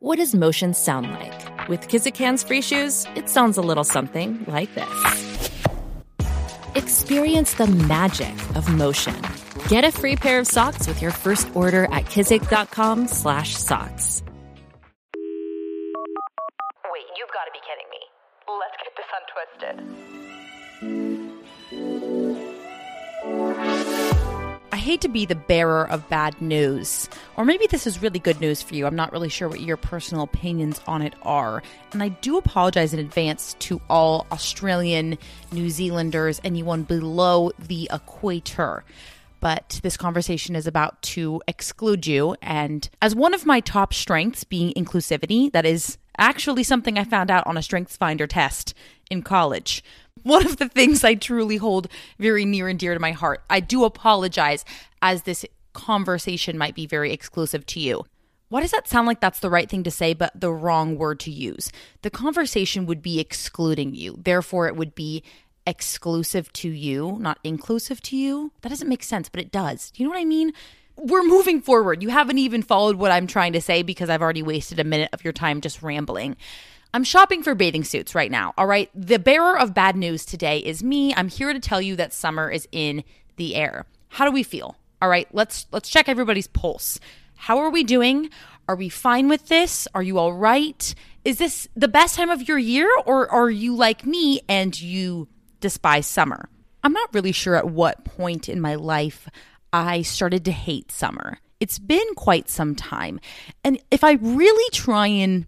What does motion sound like? With Kizik hands-free shoes, it sounds a little something like this. Experience the magic of motion. Get a free pair of socks with your first order at kizik.com/socks. Wait, you've got to be kidding me. Let's get this untwisted. Hate to be the bearer of bad news, or maybe this is really good news for you. I'm not really sure what your personal opinions on it are. And I do apologize in advance to all Australian, New Zealanders, anyone below the equator. But this conversation is about to exclude you. And as one of my top strengths being inclusivity, that is actually something I found out on a Strengths Finder test in college one of the things I truly hold very near and dear to my heart. I do apologize as this conversation might be very exclusive to you. Why does that sound like that's the right thing to say, but the wrong word to use? The conversation would be excluding you. Therefore, it would be exclusive to you, not inclusive to you. That doesn't make sense, but it does. Do you know what I mean? We're moving forward. You haven't even followed what I'm trying to say because I've already wasted a minute of your time just rambling. I'm shopping for bathing suits right now. All right. The bearer of bad news today is me. I'm here to tell you that summer is in the air. How do we feel? All right. Let's let's check everybody's pulse. How are we doing? Are we fine with this? Are you all right? Is this the best time of your year or are you like me and you despise summer? I'm not really sure at what point in my life I started to hate summer. It's been quite some time. And if I really try and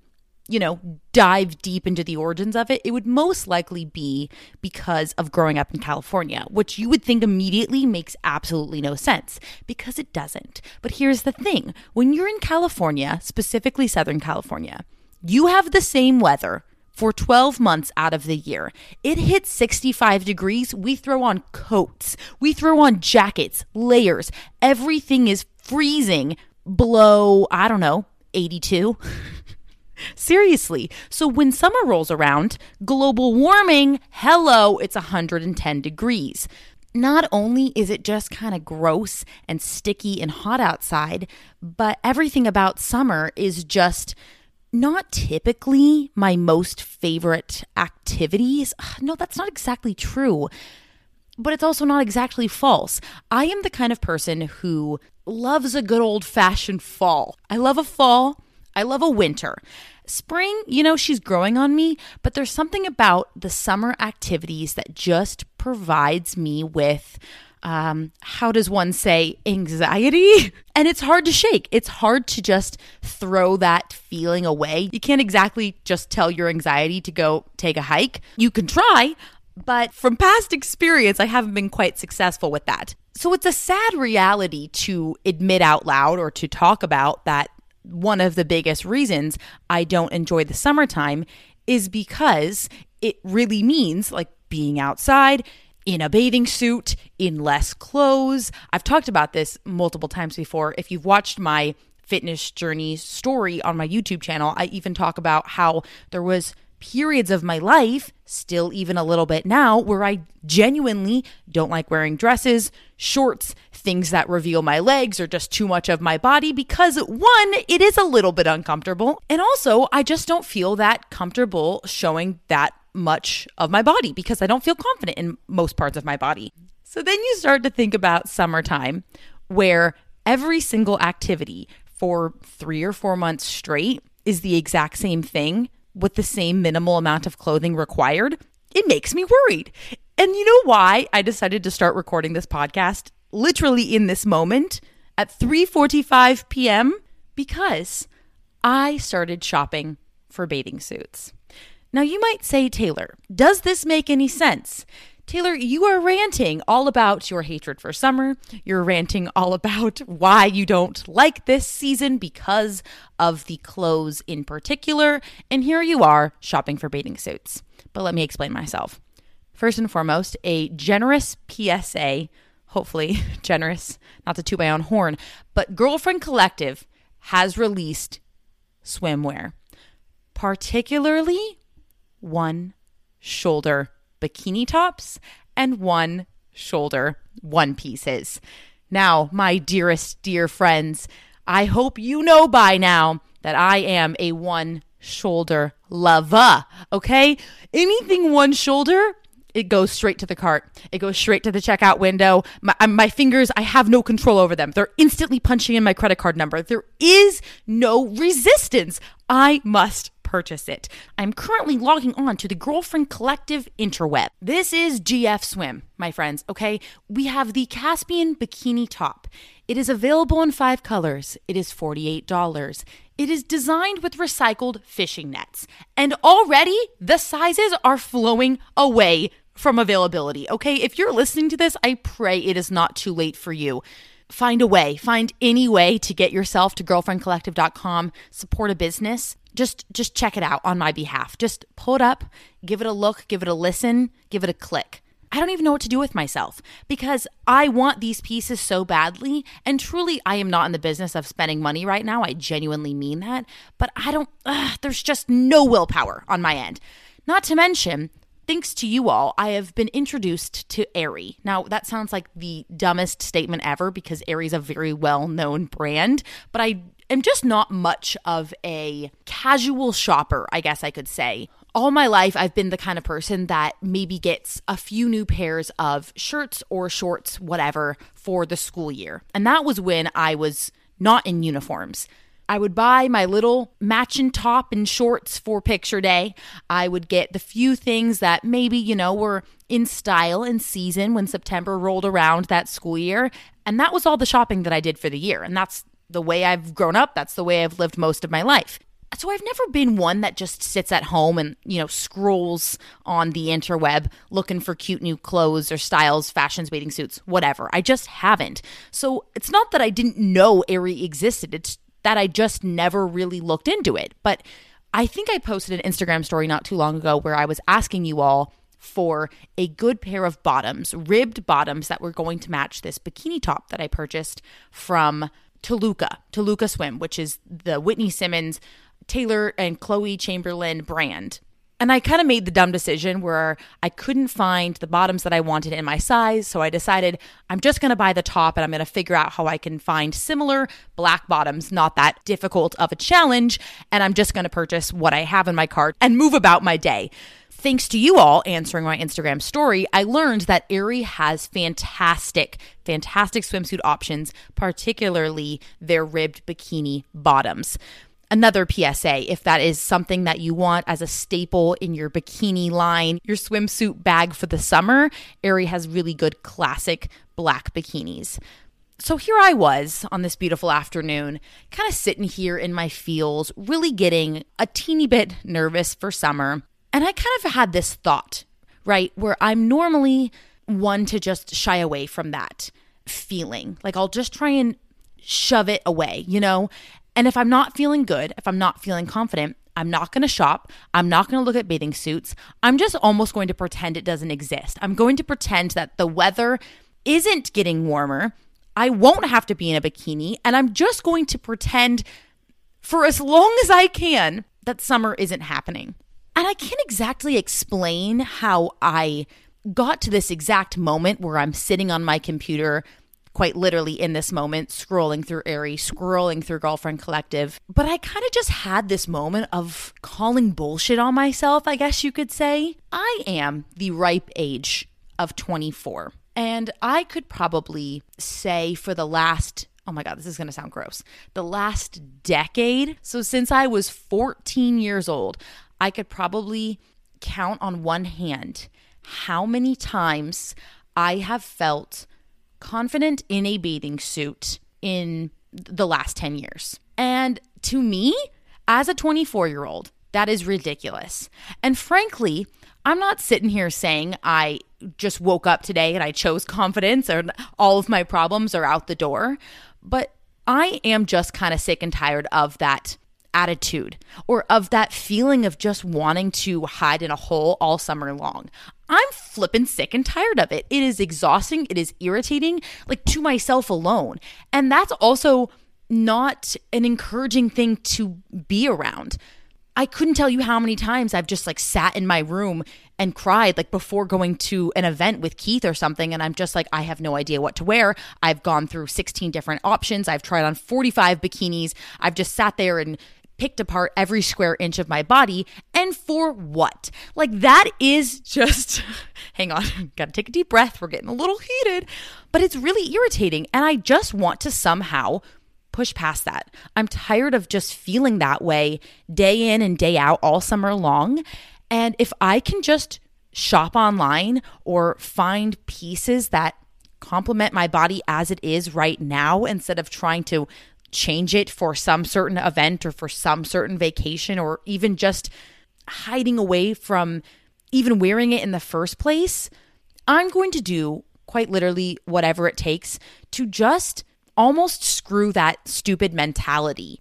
you know, dive deep into the origins of it, it would most likely be because of growing up in California, which you would think immediately makes absolutely no sense because it doesn't. But here's the thing when you're in California, specifically Southern California, you have the same weather for 12 months out of the year. It hits 65 degrees. We throw on coats, we throw on jackets, layers. Everything is freezing below, I don't know, 82. Seriously. So when summer rolls around, global warming, hello, it's 110 degrees. Not only is it just kind of gross and sticky and hot outside, but everything about summer is just not typically my most favorite activities. No, that's not exactly true. But it's also not exactly false. I am the kind of person who loves a good old fashioned fall. I love a fall. I love a winter. Spring, you know, she's growing on me, but there's something about the summer activities that just provides me with um, how does one say anxiety? And it's hard to shake. It's hard to just throw that feeling away. You can't exactly just tell your anxiety to go take a hike. You can try, but from past experience, I haven't been quite successful with that. So it's a sad reality to admit out loud or to talk about that one of the biggest reasons I don't enjoy the summertime is because it really means like being outside in a bathing suit, in less clothes. I've talked about this multiple times before. If you've watched my fitness journey story on my YouTube channel, I even talk about how there was periods of my life, still even a little bit now, where I genuinely don't like wearing dresses, shorts, things that reveal my legs or just too much of my body because one, it is a little bit uncomfortable. And also, I just don't feel that comfortable showing that much of my body because I don't feel confident in most parts of my body. So then you start to think about summertime where every single activity for three or four months straight is the exact same thing with the same minimal amount of clothing required, it makes me worried. And you know why I decided to start recording this podcast literally in this moment at 3:45 p.m. because I started shopping for bathing suits. Now you might say, Taylor, does this make any sense? Taylor, you are ranting all about your hatred for summer. You're ranting all about why you don't like this season because of the clothes in particular. And here you are shopping for bathing suits. But let me explain myself. First and foremost, a generous PSA, hopefully generous, not to toot my own horn, but Girlfriend Collective has released swimwear, particularly one shoulder bikini tops and one shoulder one pieces. Now, my dearest, dear friends, I hope you know by now that I am a one shoulder lover. Okay? Anything one shoulder, it goes straight to the cart. It goes straight to the checkout window. My, my, fingers, I have no control over them. They're instantly punching in my credit card number. There is no resistance. I must purchase it. I'm currently logging on to the Girlfriend Collective interweb. This is GF Swim, my friends, okay? We have the Caspian bikini top. It is available in five colors. It is $48. It is designed with recycled fishing nets. And already the sizes are flowing away from availability, okay? If you're listening to this, I pray it is not too late for you find a way, find any way to get yourself to girlfriendcollective.com, support a business just just check it out on my behalf. Just pull it up, give it a look, give it a listen, give it a click. I don't even know what to do with myself because I want these pieces so badly. And truly, I am not in the business of spending money right now. I genuinely mean that. But I don't, ugh, there's just no willpower on my end. Not to mention, thanks to you all, I have been introduced to Aerie. Now, that sounds like the dumbest statement ever because Aerie's a very well known brand, but I am just not much of a casual shopper, I guess I could say. All my life, I've been the kind of person that maybe gets a few new pairs of shirts or shorts, whatever, for the school year. And that was when I was not in uniforms. I would buy my little matching top and shorts for picture day. I would get the few things that maybe, you know, were in style and season when September rolled around that school year. And that was all the shopping that I did for the year. And that's the way I've grown up. That's the way I've lived most of my life. So I've never been one that just sits at home and, you know, scrolls on the interweb looking for cute new clothes or styles, fashions, bathing suits, whatever. I just haven't. So it's not that I didn't know Aerie existed. It's that I just never really looked into it. But I think I posted an Instagram story not too long ago where I was asking you all for a good pair of bottoms, ribbed bottoms that were going to match this bikini top that I purchased from Toluca, Toluca Swim, which is the Whitney Simmons, Taylor and Chloe Chamberlain brand. And I kind of made the dumb decision where I couldn't find the bottoms that I wanted in my size. So I decided I'm just going to buy the top and I'm going to figure out how I can find similar black bottoms, not that difficult of a challenge. And I'm just going to purchase what I have in my cart and move about my day thanks to you all answering my Instagram story, I learned that Aerie has fantastic, fantastic swimsuit options, particularly their ribbed bikini bottoms. Another PSA if that is something that you want as a staple in your bikini line, your swimsuit bag for the summer, Aerie has really good classic black bikinis. So here I was on this beautiful afternoon, kind of sitting here in my feels, really getting a teeny bit nervous for summer. And I kind of had this thought, right, where I'm normally one to just shy away from that feeling. Like I'll just try and shove it away, you know? And if I'm not feeling good, if I'm not feeling confident, I'm not going to shop. I'm not going to look at bathing suits. I'm just almost going to pretend it doesn't exist. I'm going to pretend that the weather isn't getting warmer. I won't have to be in a bikini. And I'm just going to pretend for as long as I can that summer isn't happening. And I can't exactly explain how I got to this exact moment where I'm sitting on my computer, quite literally in this moment, scrolling through Aerie, scrolling through Girlfriend Collective. But I kind of just had this moment of calling bullshit on myself, I guess you could say. I am the ripe age of 24. And I could probably say for the last oh my God, this is going to sound gross. The last decade, so since I was 14 years old, I could probably count on one hand how many times I have felt confident in a bathing suit in the last 10 years. And to me, as a 24 year old, that is ridiculous. And frankly, I'm not sitting here saying I just woke up today and I chose confidence or all of my problems are out the door, but I am just kind of sick and tired of that attitude or of that feeling of just wanting to hide in a hole all summer long. I'm flipping sick and tired of it. It is exhausting. It is irritating, like to myself alone. And that's also not an encouraging thing to be around. I couldn't tell you how many times I've just like sat in my room and cried like before going to an event with Keith or something and I'm just like I have no idea what to wear. I've gone through 16 different options. I've tried on 45 bikinis. I've just sat there and picked apart every square inch of my body. And for what? Like, that is just, hang on, gotta take a deep breath. We're getting a little heated, but it's really irritating. And I just want to somehow push past that. I'm tired of just feeling that way day in and day out all summer long. And if I can just shop online or find pieces that complement my body as it is right now instead of trying to change it for some certain event or for some certain vacation or even just hiding away from even wearing it in the first place, I'm going to do quite literally whatever it takes to just almost screw that stupid mentality.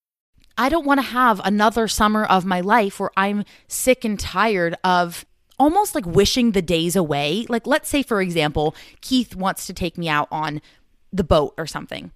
I don't want to have another summer of my life where I'm sick and tired of almost like wishing the days away. Like, let's say, for example, Keith wants to take me out on the boat or something.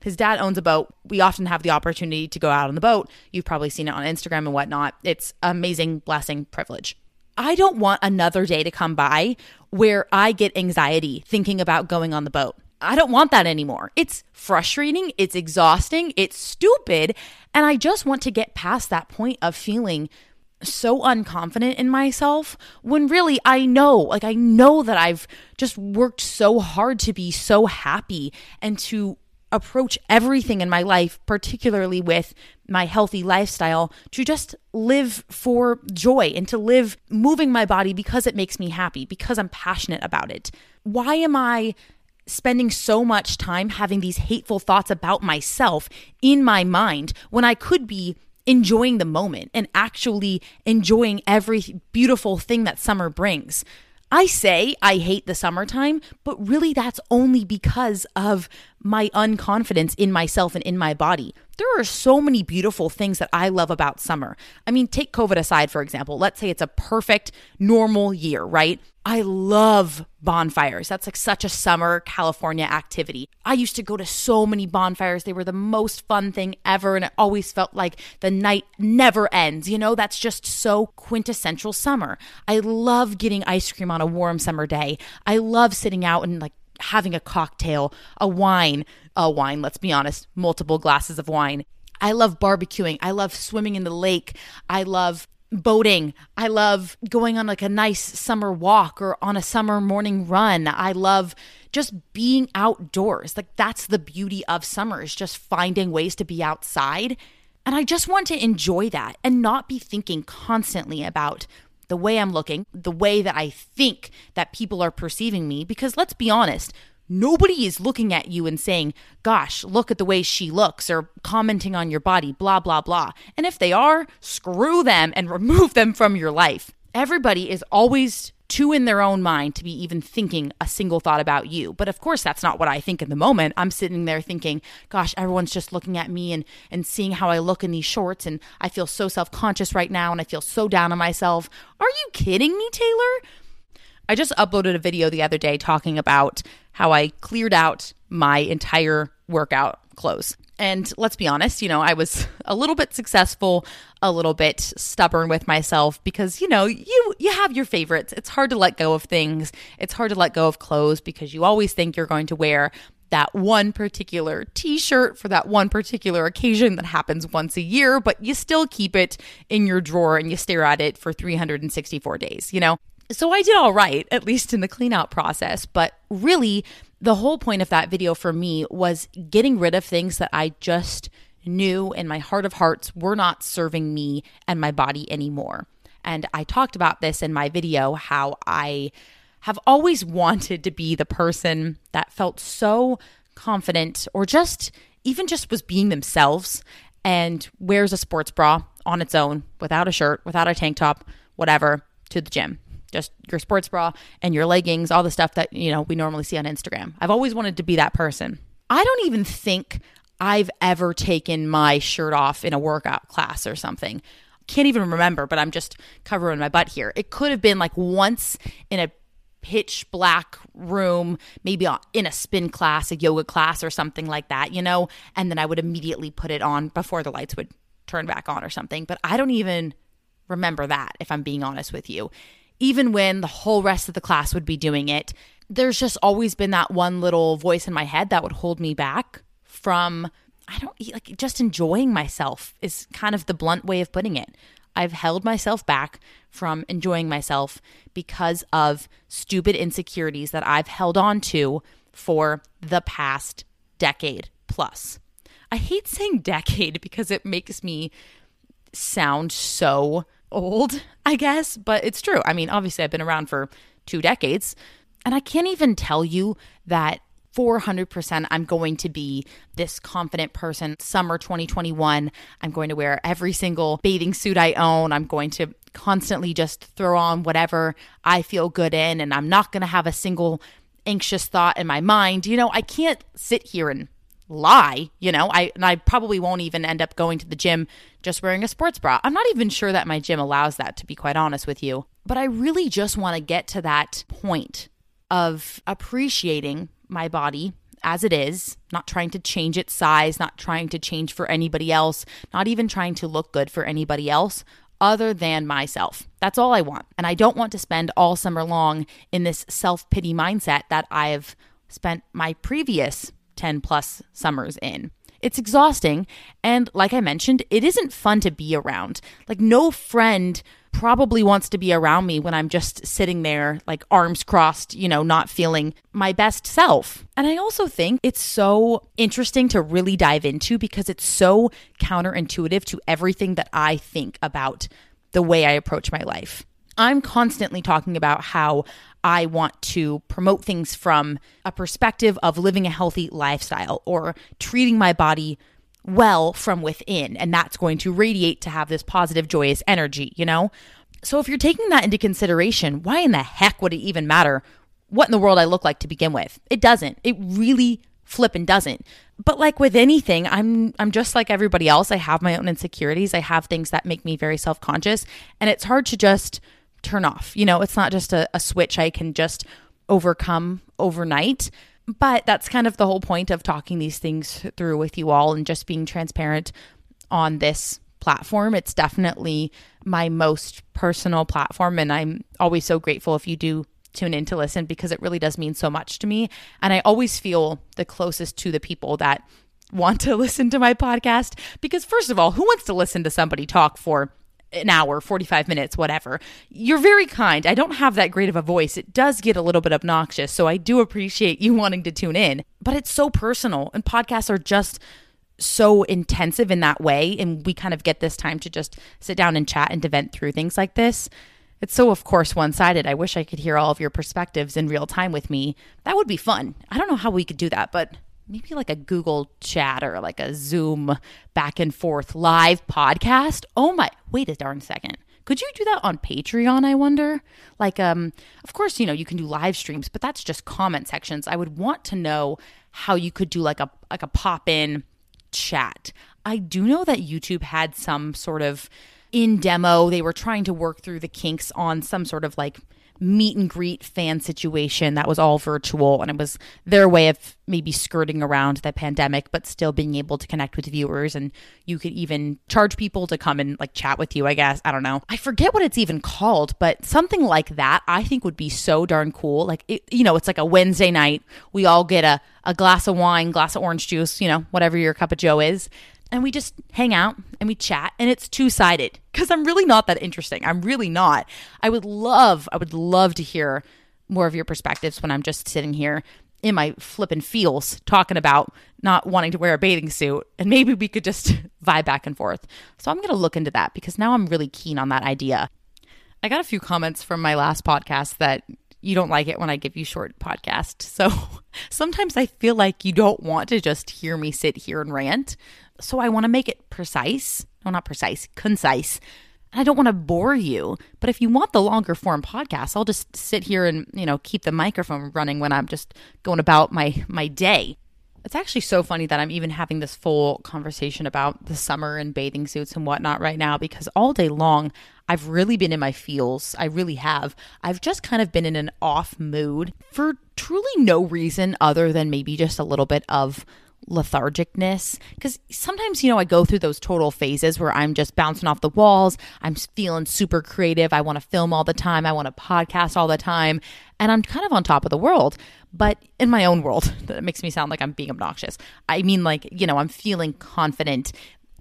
His dad owns a boat. We often have the opportunity to go out on the boat. You've probably seen it on Instagram and whatnot. It's amazing, blessing, privilege. I don't want another day to come by where I get anxiety thinking about going on the boat. I don't want that anymore. It's frustrating, it's exhausting, it's stupid, and I just want to get past that point of feeling so unconfident in myself when really I know, like I know that I've just worked so hard to be so happy and to approach everything in my life, particularly with my healthy lifestyle, to just live for joy and to live moving my body because it makes me happy, because I'm passionate about it. Why am I spending so much time having these hateful thoughts about myself in my mind when I could be enjoying the moment and actually enjoying every beautiful thing that summer brings. I say I hate the summertime, but really that's only because of my unconfidence in myself and in my body. There are so many beautiful things that I love about summer. I mean, take COVID aside, for example. Let's say it's a perfect, normal year, right? I love bonfires. That's like such a summer California activity. I used to go to so many bonfires. They were the most fun thing ever. And it always felt like the night never ends. You know, that's just so quintessential summer. I love getting ice cream on a warm summer day. I love sitting out and like having a cocktail, a wine, a wine, let's be honest, multiple glasses of wine. I love barbecuing. I love swimming in the lake. I love boating. I love going on like a nice summer walk or on a summer morning run. I love just being outdoors. Like that's the beauty of summer is just finding ways to be outside. And I just want to enjoy that and not be thinking constantly about the way I'm looking, the way that I think that people are perceiving me. Because let's be honest, nobody is looking at you and saying, Gosh, look at the way she looks, or commenting on your body, blah, blah, blah. And if they are, screw them and remove them from your life. Everybody is always too in their own mind to be even thinking a single thought about you. But of course, that's not what I think in the moment. I'm sitting there thinking, gosh, everyone's just looking at me and, and seeing how I look in these shorts. And I feel so self conscious right now and I feel so down on myself. Are you kidding me, Taylor? I just uploaded a video the other day talking about how I cleared out my entire workout clothes. And let's be honest, you know, I was a little bit successful, a little bit stubborn with myself because, you know, you you have your favorites. It's hard to let go of things. It's hard to let go of clothes because you always think you're going to wear that one particular t-shirt for that one particular occasion that happens once a year, but you still keep it in your drawer and you stare at it for 364 days, you know? So I did all right, at least in the clean out process, but really the whole point of that video for me was getting rid of things that I just knew in my heart of hearts were not serving me and my body anymore. And I talked about this in my video how I have always wanted to be the person that felt so confident or just even just was being themselves and wears a sports bra on its own without a shirt, without a tank top, whatever, to the gym just your sports bra and your leggings, all the stuff that, you know, we normally see on Instagram. I've always wanted to be that person. I don't even think I've ever taken my shirt off in a workout class or something. Can't even remember, but I'm just covering my butt here. It could have been like once in a pitch black room, maybe in a spin class, a yoga class, or something like that, you know? And then I would immediately put it on before the lights would turn back on or something. But I don't even remember that, if I'm being honest with you. Even when the whole rest of the class would be doing it, there's just always been that one little voice in my head that would hold me back from, I don't like just enjoying myself, is kind of the blunt way of putting it. I've held myself back from enjoying myself because of stupid insecurities that I've held on to for the past decade plus. I hate saying decade because it makes me sound so old, I guess, but it's true. I mean, obviously, I've been around for two decades, and I can't even tell you that 400% I'm going to be this confident person. Summer 2021, I'm going to wear every single bathing suit I own. I'm going to constantly just throw on whatever I feel good in, and I'm not going to have a single anxious thought in my mind. You know, I can't sit here and lie, you know. I and I probably won't even end up going to the gym just wearing a sports bra. I'm not even sure that my gym allows that to be quite honest with you. But I really just want to get to that point of appreciating my body as it is, not trying to change its size, not trying to change for anybody else, not even trying to look good for anybody else other than myself. That's all I want. And I don't want to spend all summer long in this self pity mindset that I've spent my previous 10 plus summers in. It's exhausting. And like I mentioned, it isn't fun to be around. Like, no friend probably wants to be around me when I'm just sitting there, like arms crossed, you know, not feeling my best self. And I also think it's so interesting to really dive into because it's so counterintuitive to everything that I think about the way I approach my life. I'm constantly talking about how I want to promote things from a perspective of living a healthy lifestyle or treating my body well from within. And that's going to radiate to have this positive, joyous energy, you know? So if you're taking that into consideration, why in the heck would it even matter what in the world I look like to begin with? It doesn't. It really flippin' doesn't. But like with anything, I'm I'm just like everybody else. I have my own insecurities. I have things that make me very self-conscious, and it's hard to just turn off. You know, it's not just a, a switch I can just overcome overnight. But that's kind of the whole point of talking these things through with you all and just being transparent on this platform. It's definitely my most personal platform. And I'm always so grateful if you do tune in to listen because it really does mean so much to me. And I always feel the closest to the people that want to listen to my podcast because, first of all, who wants to listen to somebody talk for an hour, 45 minutes, whatever. You're very kind. I don't have that great of a voice. It does get a little bit obnoxious, so I do appreciate you wanting to tune in. But it's so personal, and podcasts are just so intensive in that way. And we kind of get this time to just sit down and chat and to vent through things like this. It's so, of course, one sided. I wish I could hear all of your perspectives in real time with me. That would be fun. I don't know how we could do that, but maybe like a Google chat or like a Zoom back and forth live podcast. Oh my, wait a darn second. Could you do that on Patreon, I wonder? Like, um, of course, you know, you can do live streams, but that's just comment sections. I would want to know how you could do like a like a pop-in chat. I do know that YouTube had some sort of in demo. They were trying to work through the kinks on some sort of like meet and greet fan situation that was all virtual and it was their way of maybe skirting around the pandemic but still being able to connect with viewers and you could even charge people to come and like chat with you i guess. I don't know. I forget what it's even called but something like that i think would be so darn cool. Like it, you know it's like a wednesday night. We all get a, a glass of wine glass of orange juice you know whatever your cup of joe is and we just hang out and we chat and it's two-sided because I'm really not that interesting. I'm really not. I would love I would love to hear more of your perspectives when I'm just sitting here in my flippin' feels talking about not wanting to wear a bathing suit and maybe we could just vibe back and forth. So I'm going to look into that because now I'm really keen on that idea. I got a few comments from my last podcast that you don't like it when I give you short podcasts. So sometimes I feel like you don't want to just hear me sit here and rant. So I want to make it precise. No, not precise, concise. And I don't want to bore you. But if you want the longer form podcast, I'll just sit here and, you know, keep the microphone running when I'm just going about my my day. It's actually so funny that I'm even having this full conversation about the summer and bathing suits and whatnot right now because all day long I've really been in my feels. I really have. I've just kind of been in an off mood for truly no reason other than maybe just a little bit of lethargicness. Because sometimes you know i go through those total phases where i'm just bouncing off the walls. I'm feeling super creative. I want to film all the time. I want to podcast all the time. And i'm kind of on top of the world but in my own world that makes me sound like i'm being obnoxious. I mean like you know i'm feeling confident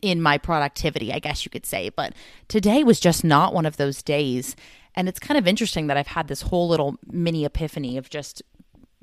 in my productivity i guess you could say. But today was just not one of those days. And it's kind of interesting that i've had this whole little mini epiphany of just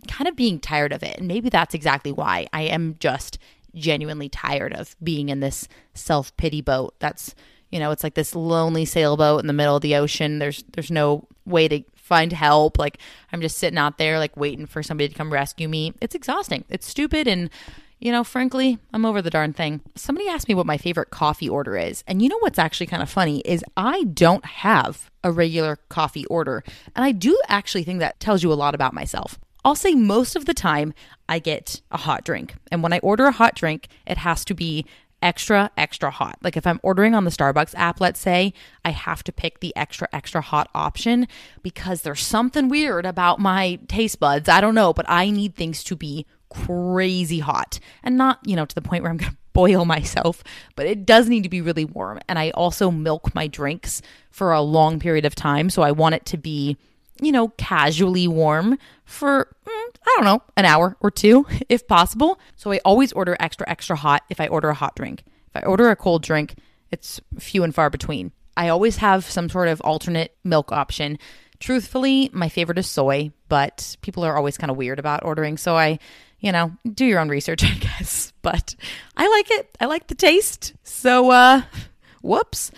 kind of being tired of it. And maybe that's exactly why I am just genuinely tired of being in this self pity boat. That's, you know, it's like this lonely sailboat in the middle of the ocean. There's, there's no way to find help. Like I'm just sitting out there, like waiting for somebody to come rescue me. It's exhausting. It's stupid. And, you know, frankly, I'm over the darn thing. Somebody asked me what my favorite coffee order is. And you know what's actually kind of funny is I don't have a regular coffee order. And I do actually think that tells you a lot about myself. I'll say most of the time I get a hot drink. And when I order a hot drink, it has to be extra, extra hot. Like if I'm ordering on the Starbucks app, let's say, I have to pick the extra, extra hot option because there's something weird about my taste buds. I don't know, but I need things to be crazy hot and not, you know, to the point where I'm going to boil myself, but it does need to be really warm. And I also milk my drinks for a long period of time. So I want it to be you know, casually warm for, mm, I don't know, an hour or two if possible. So I always order extra, extra hot if I order a hot drink. If I order a cold drink, it's few and far between. I always have some sort of alternate milk option. Truthfully, my favorite is soy, but people are always kind of weird about ordering So I, You know, do your own research, I guess. But I like it. I like the taste. So, uh, whoops.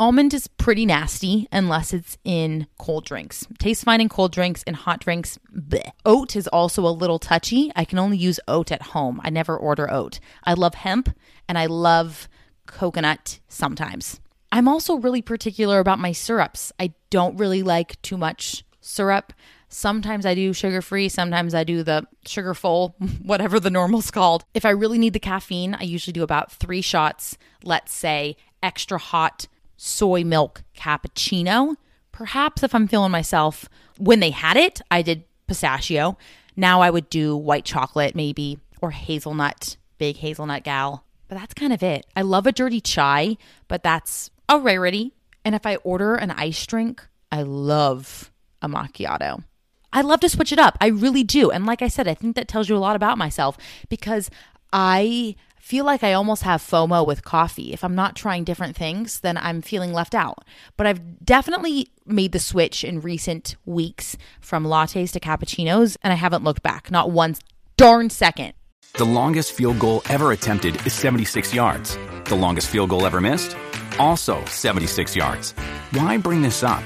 Almond is pretty nasty unless it's in cold drinks. Tastes fine in cold drinks and hot drinks. Bleh. Oat is also a little touchy. I can only use oat at home. I never order oat. I love hemp and I love coconut sometimes. I'm also really particular about my syrups. I don't really like too much syrup. Sometimes I do sugar free, sometimes I do the sugar full, whatever the normal's called. If I really need the caffeine, I usually do about three shots, let's say extra hot soy milk cappuccino. Perhaps if I'm feeling myself, when they had it, I did pistachio. Now I would do white chocolate, maybe, or hazelnut, big hazelnut gal. But that's kind of it. I love a dirty chai, but that's a rarity. And if I order an ice drink, I love a macchiato. I love to switch it up. I really do. And like I said, I think that tells you a lot about myself because I feel like I almost have FOMO with coffee. If I'm not trying different things, then I'm feeling left out. But I've definitely made the switch in recent weeks from lattes to cappuccinos, and I haven't looked back, not one darn second. The longest field goal ever attempted is 76 yards. The longest field goal ever missed? Also 76 yards. Why bring this up?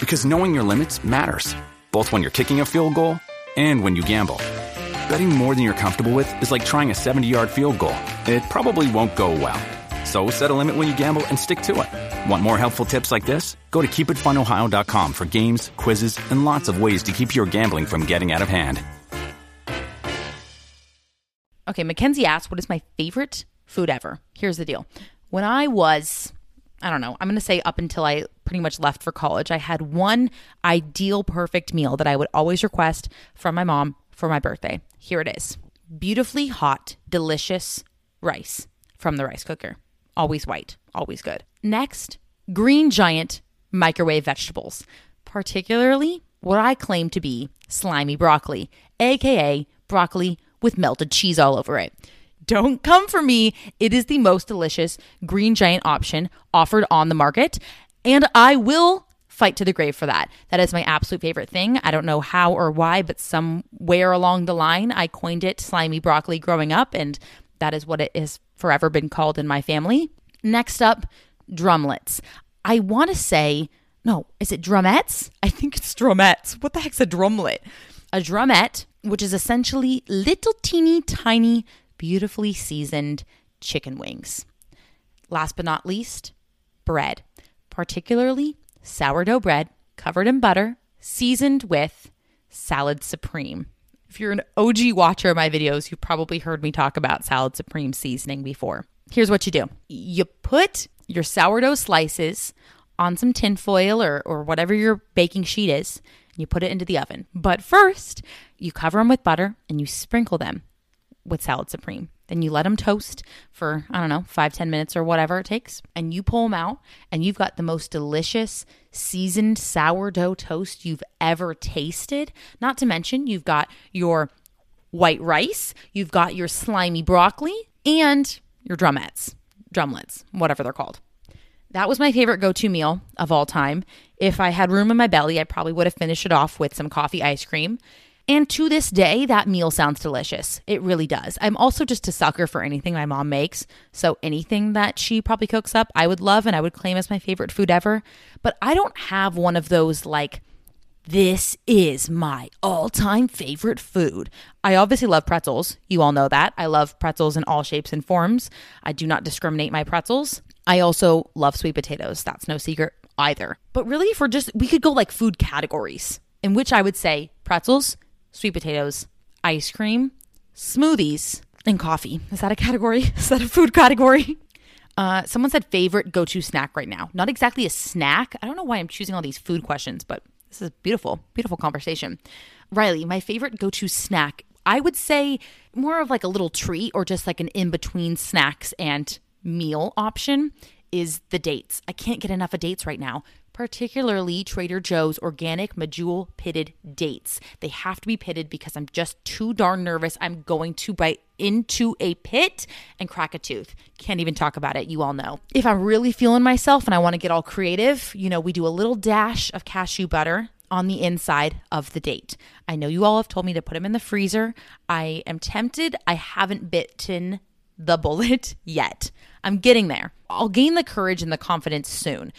Because knowing your limits matters, both when you're kicking a field goal and when you gamble. Betting more than you're comfortable with is like trying a 70 yard field goal. It probably won't go well. So set a limit when you gamble and stick to it. Want more helpful tips like this? Go to keepitfunohio.com for games, quizzes, and lots of ways to keep your gambling from getting out of hand. Okay, Mackenzie asked, What is my favorite food ever? Here's the deal. When I was, I don't know, I'm going to say up until I pretty much left for college, I had one ideal perfect meal that I would always request from my mom for my birthday. Here it is beautifully hot, delicious rice from the rice cooker. Always white, always good. Next, green giant microwave vegetables, particularly what I claim to be slimy broccoli, aka broccoli with melted cheese all over it. Don't come for me. It is the most delicious green giant option offered on the market, and I will fight to the grave for that. That is my absolute favorite thing. I don't know how or why, but somewhere along the line, I coined it slimy broccoli growing up, and that is what it has forever been called in my family. Next up, drumlets. I want to say, no, is it drumettes? I think it's drumettes. What the heck's a drumlet? A drumette, which is essentially little teeny tiny, beautifully seasoned chicken wings. Last but not least, bread, particularly sourdough bread covered in butter, seasoned with salad supreme. If you're an OG watcher of my videos, you've probably heard me talk about Salad Supreme seasoning before. Here's what you do you put your sourdough slices on some tinfoil or, or whatever your baking sheet is, and you put it into the oven. But first, you cover them with butter and you sprinkle them with Salad Supreme. Then you let them toast for, I don't know, five ten minutes or whatever it takes. And you pull them out, and you've got the most delicious seasoned sourdough toast you've ever tasted. Not to mention, you've got your white rice, you've got your slimy broccoli, and your drumettes, drumlets, whatever they're called. That was my favorite go to meal of all time. If I had room in my belly, I probably would have finished it off with some coffee ice cream. And to this day, that meal sounds delicious. It really does. I'm also just a sucker for anything my mom makes. So anything that she probably cooks up, I would love and I would claim as my favorite food ever. But I don't have one of those like, this is my all time favorite food. I obviously love pretzels. You all know that. I love pretzels in all shapes and forms. I do not discriminate my pretzels. I also love sweet potatoes. That's no secret either. But really, we're just, we could go like food categories, in which I would say pretzels, sweet potatoes, ice cream, smoothies, and coffee. Is that a category? Is that a food category? Uh, someone said favorite go to snack right now. Not exactly a snack. I don't know why I'm choosing all these food questions, but this is beautiful, beautiful conversation. Riley, my favorite go to snack, I would say more of like a little treat or just like an in between snacks and meal option is the dates. I can't get enough of dates right now particularly Trader Joe's organic medjool pitted dates. They have to be pitted because I'm just too darn nervous. I'm going to bite into a pit and crack a tooth. Can't even talk about it. You all know. If I'm really feeling myself and I want to get all creative, you know, we do a little dash of cashew butter on the inside of the date. I know you all have told me to put them in the freezer. I am tempted. I haven't bitten the bullet yet. I'm getting there. I'll gain the courage and the confidence soon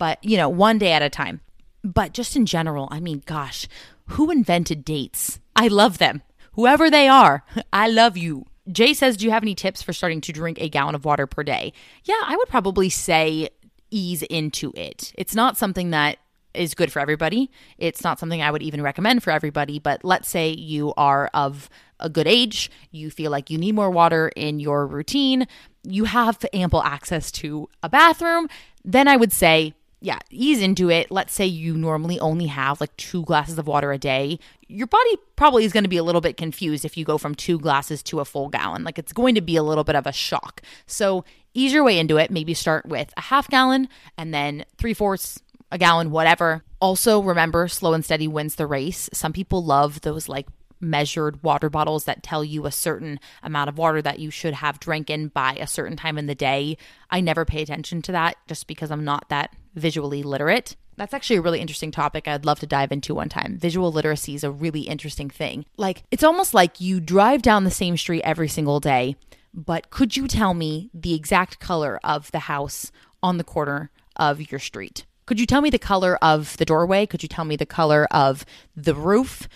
but you know, one day at a time. But just in general, I mean, gosh, who invented dates? I love them. Whoever they are, I love you. Jay says, Do you have any tips for starting to drink a gallon of water per day? Yeah, I would probably say ease into it. It's not something that is good for everybody. It's not something I would even recommend for everybody, but let's say you are of a good age, you feel like you need more water in your routine, you have ample access to a bathroom, then I would say yeah, ease into it. Let's say you normally only have like two glasses of water a day. Your body probably is going to be a little bit confused if you go from two glasses to a full gallon. Like it's going to be a little bit of a shock. So ease your way into it. Maybe start with a half gallon and then three fourths, a gallon, whatever. Also, remember, slow and steady wins the race. Some people love those like measured water bottles that tell you a certain amount of water that you should have drinking by a certain time in the day. I never pay attention to that just because I'm not that visually literate. That's actually a really interesting topic I'd love to dive into one time. Visual literacy is a really interesting thing. Like, it's almost like you drive down the same street every single day, but could you tell me the exact color of the house on the corner of your street? Could you tell me the color of the doorway? Could you tell me the color of the roof?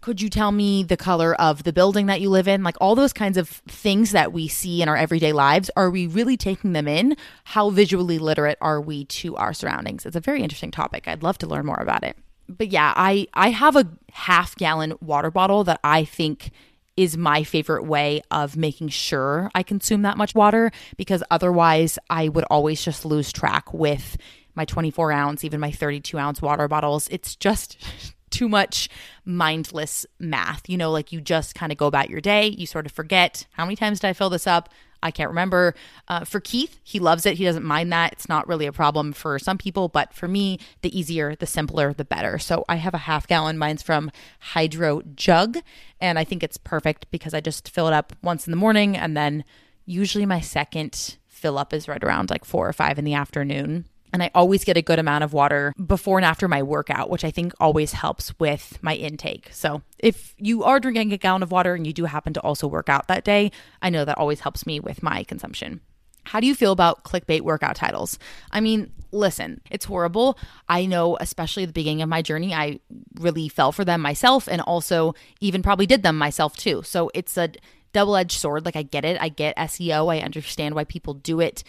Could you tell me the color of the building that you live in? Like all those kinds of things that we see in our everyday lives, are we really taking them in? How visually literate are we to our surroundings? It's a very interesting topic. I'd love to learn more about it. But yeah, I I have a half gallon water bottle that I think is my favorite way of making sure I consume that much water because otherwise I would always just lose track with my 24 ounce, even my 32 ounce water bottles. It's just too much mindless math. You know, like you just kind of go about your day, you sort of forget how many times did I fill this up? I can't remember. Uh, for Keith, he loves it. He doesn't mind that. It's not really a problem for some people, but for me, the easier, the simpler, the better. So I have a half gallon. Mine's from Hydro Jug, and I think it's perfect because I just fill it up once in the morning, and then usually my second fill up is right around like four or five in the afternoon. And I always get a good amount of water before and after my workout, which I think always helps with my intake. So if you are drinking a gallon of water and you do happen to also work out that day, I know that always helps me with my consumption. How do you feel about clickbait workout titles? I mean, listen, it's horrible. I know, especially at the beginning of my journey, I really fell for them myself and also even probably did them myself too. So it's a double edged sword. Like, I get it. I get SEO. I understand why people do it.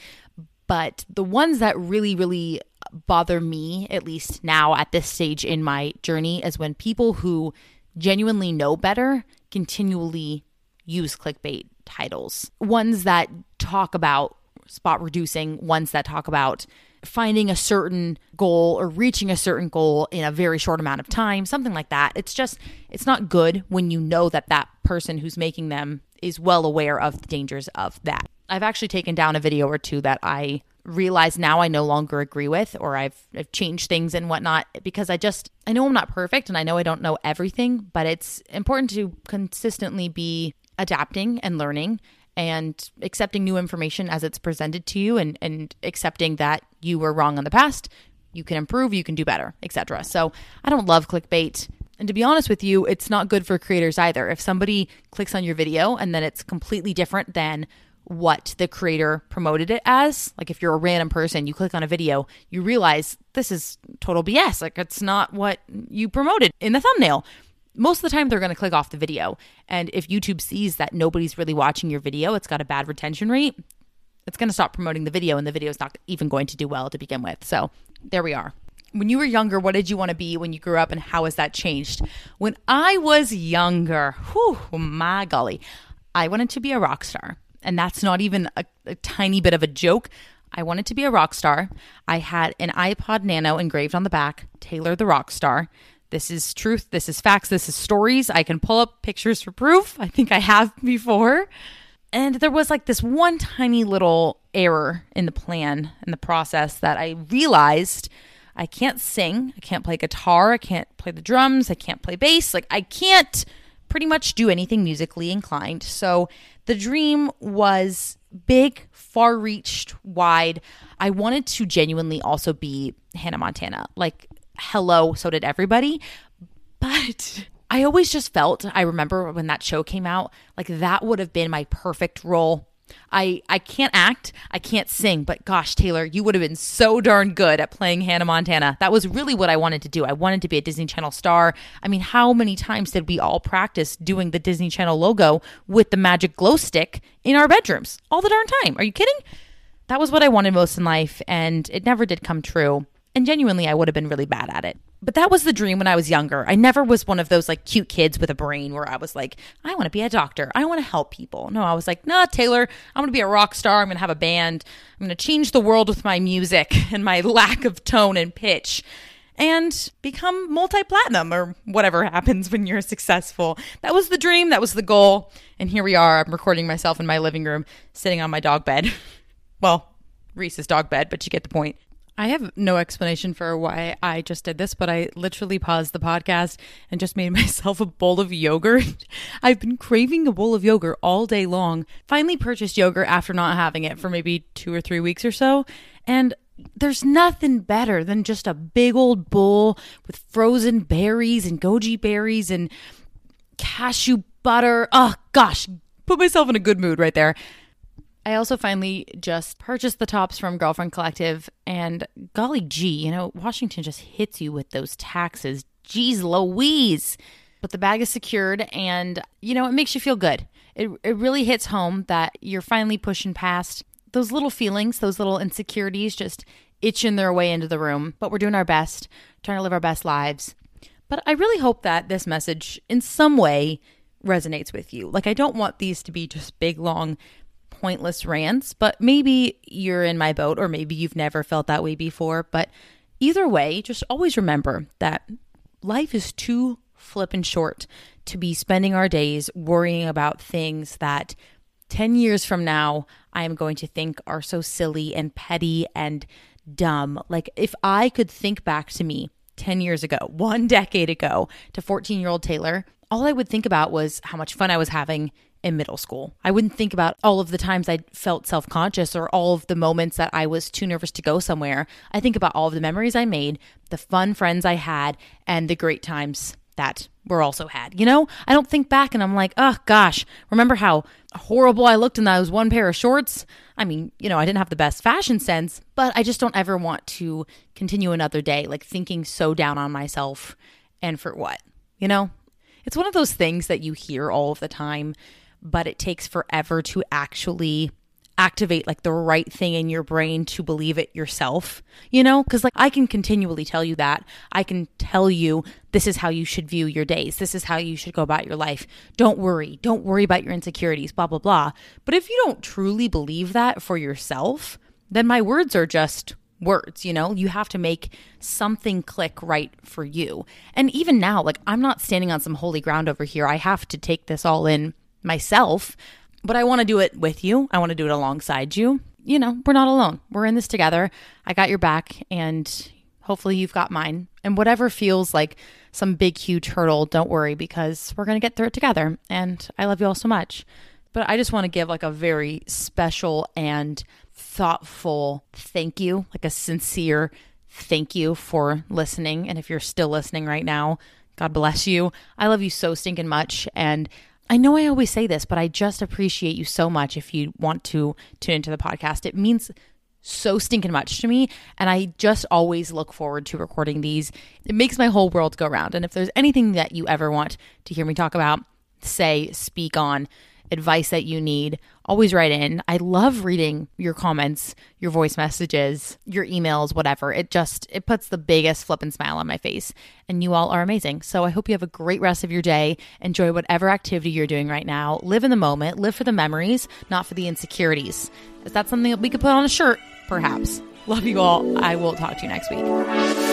But the ones that really, really bother me, at least now at this stage in my journey, is when people who genuinely know better continually use clickbait titles. Ones that talk about spot reducing, ones that talk about finding a certain goal or reaching a certain goal in a very short amount of time, something like that. It's just, it's not good when you know that that person who's making them is well aware of the dangers of that. I've actually taken down a video or two that I realize now I no longer agree with, or I've, I've changed things and whatnot because I just, I know I'm not perfect and I know I don't know everything, but it's important to consistently be adapting and learning and accepting new information as it's presented to you and, and accepting that you were wrong in the past. You can improve you can do better etc so i don't love clickbait. And to be honest with you it's not good for creators either. If somebody clicks on your video and then it's completely different than what the creator promoted it as like if you're a random person you click on a video you realize this is total bs like it's not what you promoted in the thumbnail most of the time they're going to click off the video. And if YouTube sees that nobody's really watching your video, it's got a bad retention rate, it's going to stop promoting the video and the video is not even going to do well to begin with. So there we are. When you were younger, what did you want to be when you grew up and how has that changed? When I was younger, whew, my golly, I wanted to be a rock star. And that's not even a, a tiny bit of a joke. I wanted to be a rock star. I had an iPod Nano engraved on the back, Taylor the Rock Star. This is truth. This is facts. This is stories. I can pull up pictures for proof. I think I have before. And there was like this one tiny little error in the plan in the process that I realized I can't sing. I can't play guitar. I can't play the drums. I can't play bass. Like, I can't pretty much do anything musically inclined. So the dream was big, far reached, wide. I wanted to genuinely also be Hannah Montana. Like, hello, so did everybody. But I always just felt, I remember when that show came out, like that would have been my perfect role. I I can't act, I can't sing, but gosh, Taylor, you would have been so darn good at playing Hannah Montana. That was really what I wanted to do. I wanted to be a Disney Channel star. I mean, how many times did we all practice doing the Disney Channel logo with the magic glow stick in our bedrooms? All the darn time. Are you kidding? That was what I wanted most in life, and it never did come true. And genuinely, I would have been really bad at it. But that was the dream when I was younger. I never was one of those like cute kids with a brain where I was like, I want to be a doctor. I want to help people. No, I was like, nah, Taylor, I'm going to be a rock star. I'm going to have a band. I'm going to change the world with my music and my lack of tone and pitch and become multi platinum or whatever happens when you're successful. That was the dream. That was the goal. And here we are. I'm recording myself in my living room, sitting on my dog bed. well, Reese's dog bed, but you get the point. I have no explanation for why I just did this, but I literally paused the podcast and just made myself a bowl of yogurt. I've been craving a bowl of yogurt all day long. Finally purchased yogurt after not having it for maybe two or three weeks or so. And there's nothing better than just a big old bowl with frozen berries and goji berries and cashew butter. Oh, gosh, put myself in a good mood right there. I also finally just purchased the tops from Girlfriend Collective, and golly gee, you know, Washington just hits you with those taxes. Geez Louise. But the bag is secured, and you know, it makes you feel good. It, it really hits home that you're finally pushing past those little feelings, those little insecurities just itching their way into the room. But we're doing our best, trying to live our best lives. But I really hope that this message, in some way, resonates with you. Like, I don't want these to be just big, long pointless rants, but maybe you're in my boat or maybe you've never felt that way before. But either way, just always remember that life is too flippin' short to be spending our days worrying about things that 10 years from now I am going to think are so silly and petty and dumb. Like, if I could think back to me 10 years ago, one decade ago, to 14 year old Taylor, all I would think about was how much fun I was having in middle school. I wouldn't think about all of the times I felt self conscious or all of the moments that I was too nervous to go somewhere. I think about all of the memories I made, the fun friends I had, and the great times that were also had. You know, I don't think back and I'm like, oh gosh, remember how horrible I looked in those one pair of shorts? I mean, you know, I didn't have the best fashion sense, but I just don't ever want to continue another day like thinking so down on myself and for what? You know? It's one of those things that you hear all of the time but it takes forever to actually activate like the right thing in your brain to believe it yourself, you know? Because like I can continually tell you that. I can tell you this is how you should view your days. This is how you should go about your life. Don't worry. Don't worry about your insecurities, blah, blah, blah. But if you don't truly believe that for yourself, then my words are just words, you know? You have to make something click right for you. And even now, like I'm not standing on some holy ground over here. I have to take this all in myself but I want to do it with you. I want to do it alongside you. You know, we're not alone. We're in this together. I got your back, and hopefully you've got mine. And whatever feels like some big, huge hurdle, don't worry because we're going to get through it together. And I love you all so much. But I just want to give like a very special and thoughtful thank you, like a sincere thank you for listening. And if you're still listening right now, God bless you. I love you so stinking much. And I know I always say this, but I just appreciate you so much if you want to tune into the podcast. It means so stinking much to me. And I just always look forward to recording these. It makes my whole world go round. And if there's anything that you ever want to hear me talk about, say, speak on, advice that you need, always write in. I love reading your comments, your voice messages, your emails, whatever. It just it puts the biggest flippin' smile on my face. And you all are amazing. So I hope you have a great rest of your day. Enjoy whatever activity you're doing right now. Live in the moment, live for the memories, not for the insecurities. Is that something that we could put on a shirt? Perhaps. Love you all. I will talk to you next week.